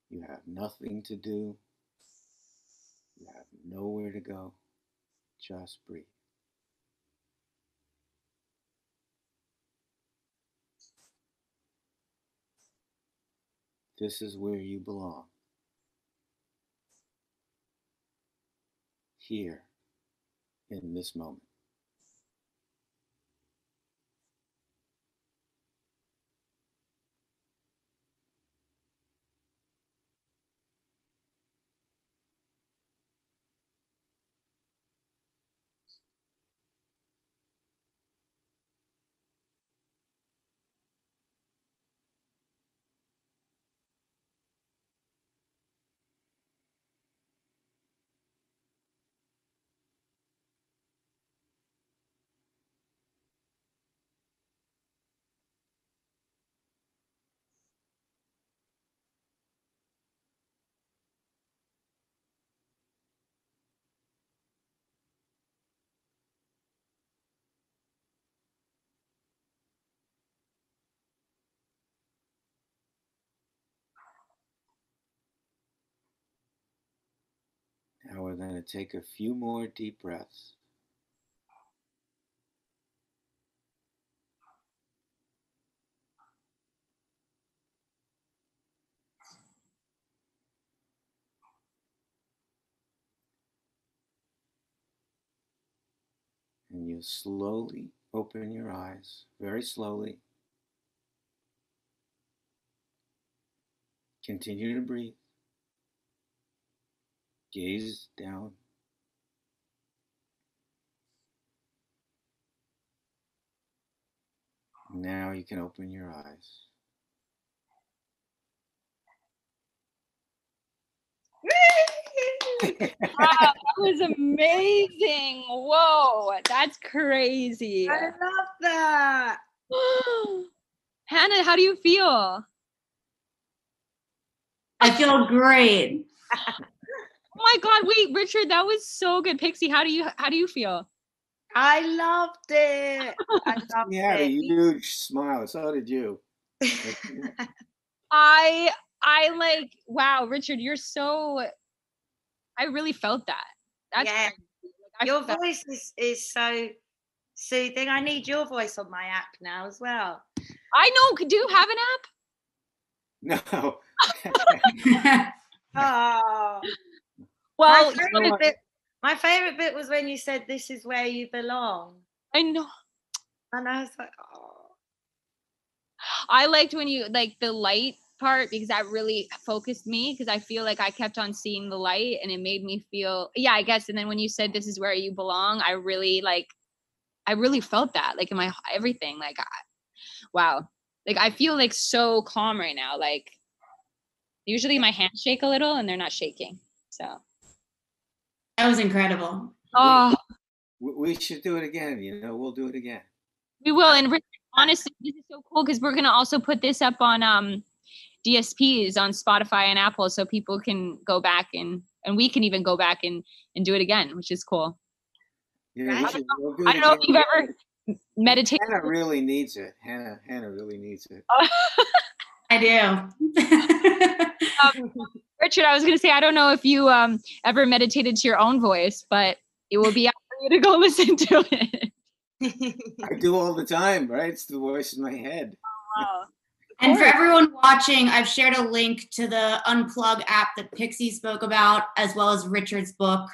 You have nothing to do. You have nowhere to go. Just breathe. This is where you belong. Here, in this moment. Now we're going to take a few more deep breaths. And you slowly open your eyes, very slowly. Continue to breathe. Gaze down. Now you can open your eyes. wow, that was amazing. Whoa, that's crazy. I love that. Hannah, how do you feel? I feel great. Oh my god, wait, Richard, that was so good. Pixie, how do you how do you feel? I loved it. I loved He had a huge smile. So did you. I I like wow, Richard, you're so I really felt that. That's Yeah. Like, Your felt- voice is, is so soothing. I need your voice on my app now as well. I know. Could do you have an app? No. Oh, Well, my favorite bit. My favorite bit was when you said, "This is where you belong," I know. and I was like, "Oh, I liked when you like the light part because that really focused me because I feel like I kept on seeing the light and it made me feel yeah, I guess. And then when you said this is where you belong, I really like I really felt that like in my everything. Like I, wow. Like I feel like so calm right now. Like usually my hands shake a little and they're not shaking. So that was incredible. oh We we should do it again. You know, we'll do it again. We will, and Rich, honestly, this is so cool because we're gonna also put this up on um DSPs on Spotify and Apple, so people can go back and and we can even go back and and do it again, which is cool. Yeah, we I should, we'll do I don't know if you've ever meditated. Hannah really needs it. Hannah, Hannah really needs it. I do. Richard, I was gonna say I don't know if you um ever meditated to your own voice, but it will be out for you to go listen to it. I do all the time, right? It's the voice in my head. Wow. and for everyone watching, I've shared a link to the Unplug app that Pixie spoke about, as well as Richard's book,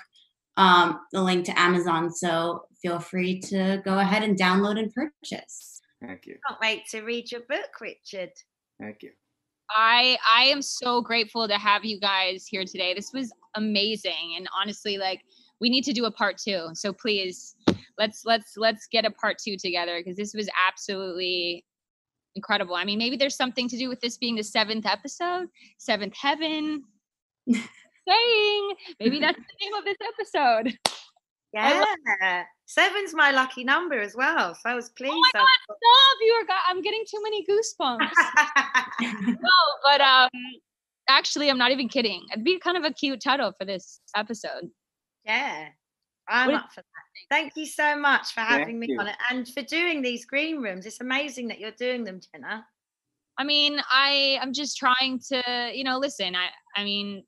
um, the link to Amazon. So feel free to go ahead and download and purchase. Thank you. can't wait to read your book, Richard." Thank you. I I am so grateful to have you guys here today. This was amazing and honestly like we need to do a part 2. So please let's let's let's get a part 2 together because this was absolutely incredible. I mean maybe there's something to do with this being the 7th episode, 7th heaven. Saying maybe that's the name of this episode. I Yeah, seven's my lucky number as well. So I was pleased. Oh my god, stop! You are got I'm getting too many goosebumps. no, but um actually I'm not even kidding. It'd be kind of a cute title for this episode. yeah, I'm up for that. Thank you so much for Thank having me you. on it and for doing these green rooms. It's amazing that you're doing them, Jenna. I mean, I I'm just trying to, you know, listen, I I mean,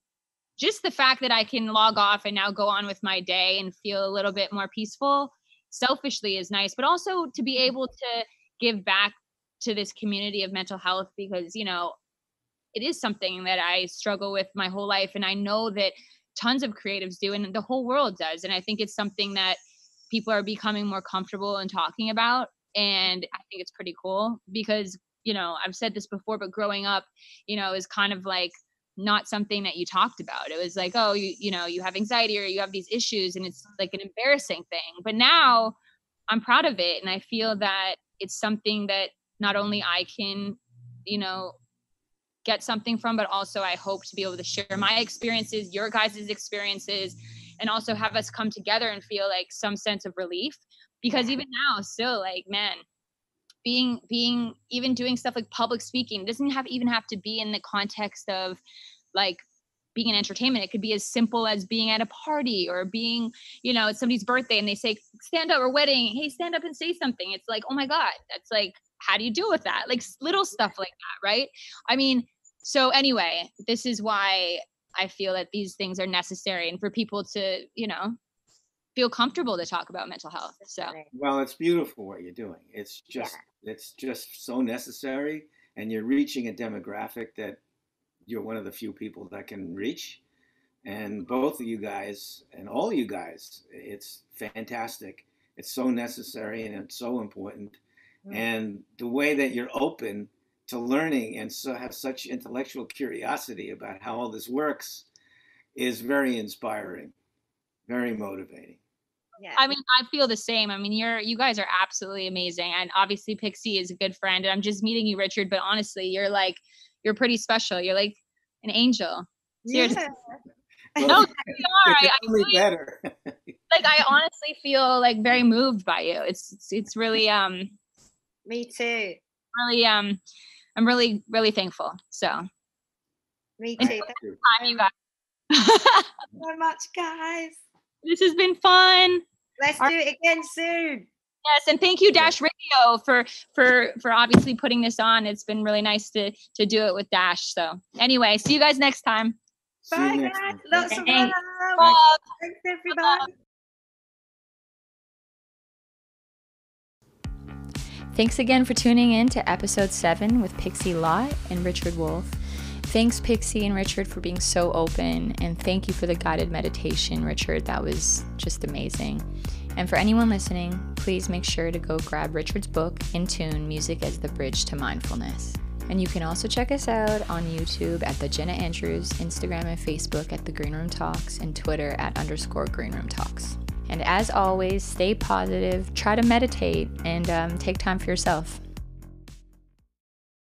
just the fact that I can log off and now go on with my day and feel a little bit more peaceful selfishly is nice, but also to be able to give back to this community of mental health because, you know, it is something that I struggle with my whole life and I know that tons of creatives do and the whole world does and I think it's something that people are becoming more comfortable in talking about and I think it's pretty cool because you know I've said this before but growing up you know is kind of like not something that you talked about. It was like oh you you know you have anxiety or you have these issues and it's like an embarrassing thing. But now I'm proud of it and I feel that it's something that not only I can you know get something from but also I hope to be able to share my experiences your guys' experiences and also have us come together and feel like some sense of relief. Because even now still like man being being even doing stuff like public speaking doesn't have even have to be in the context of like being in entertainment it could be as simple as being at a party or being you know it's somebody's birthday and they say stand up or wedding. Hey stand up and say something. It's like oh my god. That's like how do you deal with that? Like little stuff like that right? I mean so anyway this is why i feel that these things are necessary and for people to you know feel comfortable to talk about mental health so. Well, it's beautiful what you're doing. It's just it's just so necessary, and you're reaching a demographic that you're one of the few people that can reach. And both of you guys and all you guys, it's fantastic. It's so necessary and it's so important. Mm. And the way that you're open to learning and so have such intellectual curiosity about how all this works is very inspiring, very motivating. Yeah. I mean, I feel the same. I mean, you're you guys are absolutely amazing, and obviously Pixie is a good friend. And I'm just meeting you, Richard. But honestly, you're like you're pretty special. You're like an angel. Seriously. Yeah. No, you are. I, it's I only really- better. like I honestly feel like very moved by you. It's it's, it's really um Me too. really um I'm really really thankful. So Me too. Thank you. time you guys. Thank you so much, guys. this has been fun. Let's Our- do it again soon. Yes, and thank you Dash Radio for for for obviously putting this on. It's been really nice to to do it with Dash. So anyway, see you guys next time. See Bye, next guys. time. Lots of Thanks. love. Love. Thanks, everybody. Thanks again for tuning in to episode 7 with Pixie Lott and Richard Wolf. Thanks, Pixie and Richard, for being so open, and thank you for the guided meditation, Richard. That was just amazing. And for anyone listening, please make sure to go grab Richard's book, In Tune Music as the Bridge to Mindfulness. And you can also check us out on YouTube at the Jenna Andrews, Instagram and Facebook at the Green Room Talks, and Twitter at underscore Green Room Talks. And as always, stay positive, try to meditate, and um, take time for yourself.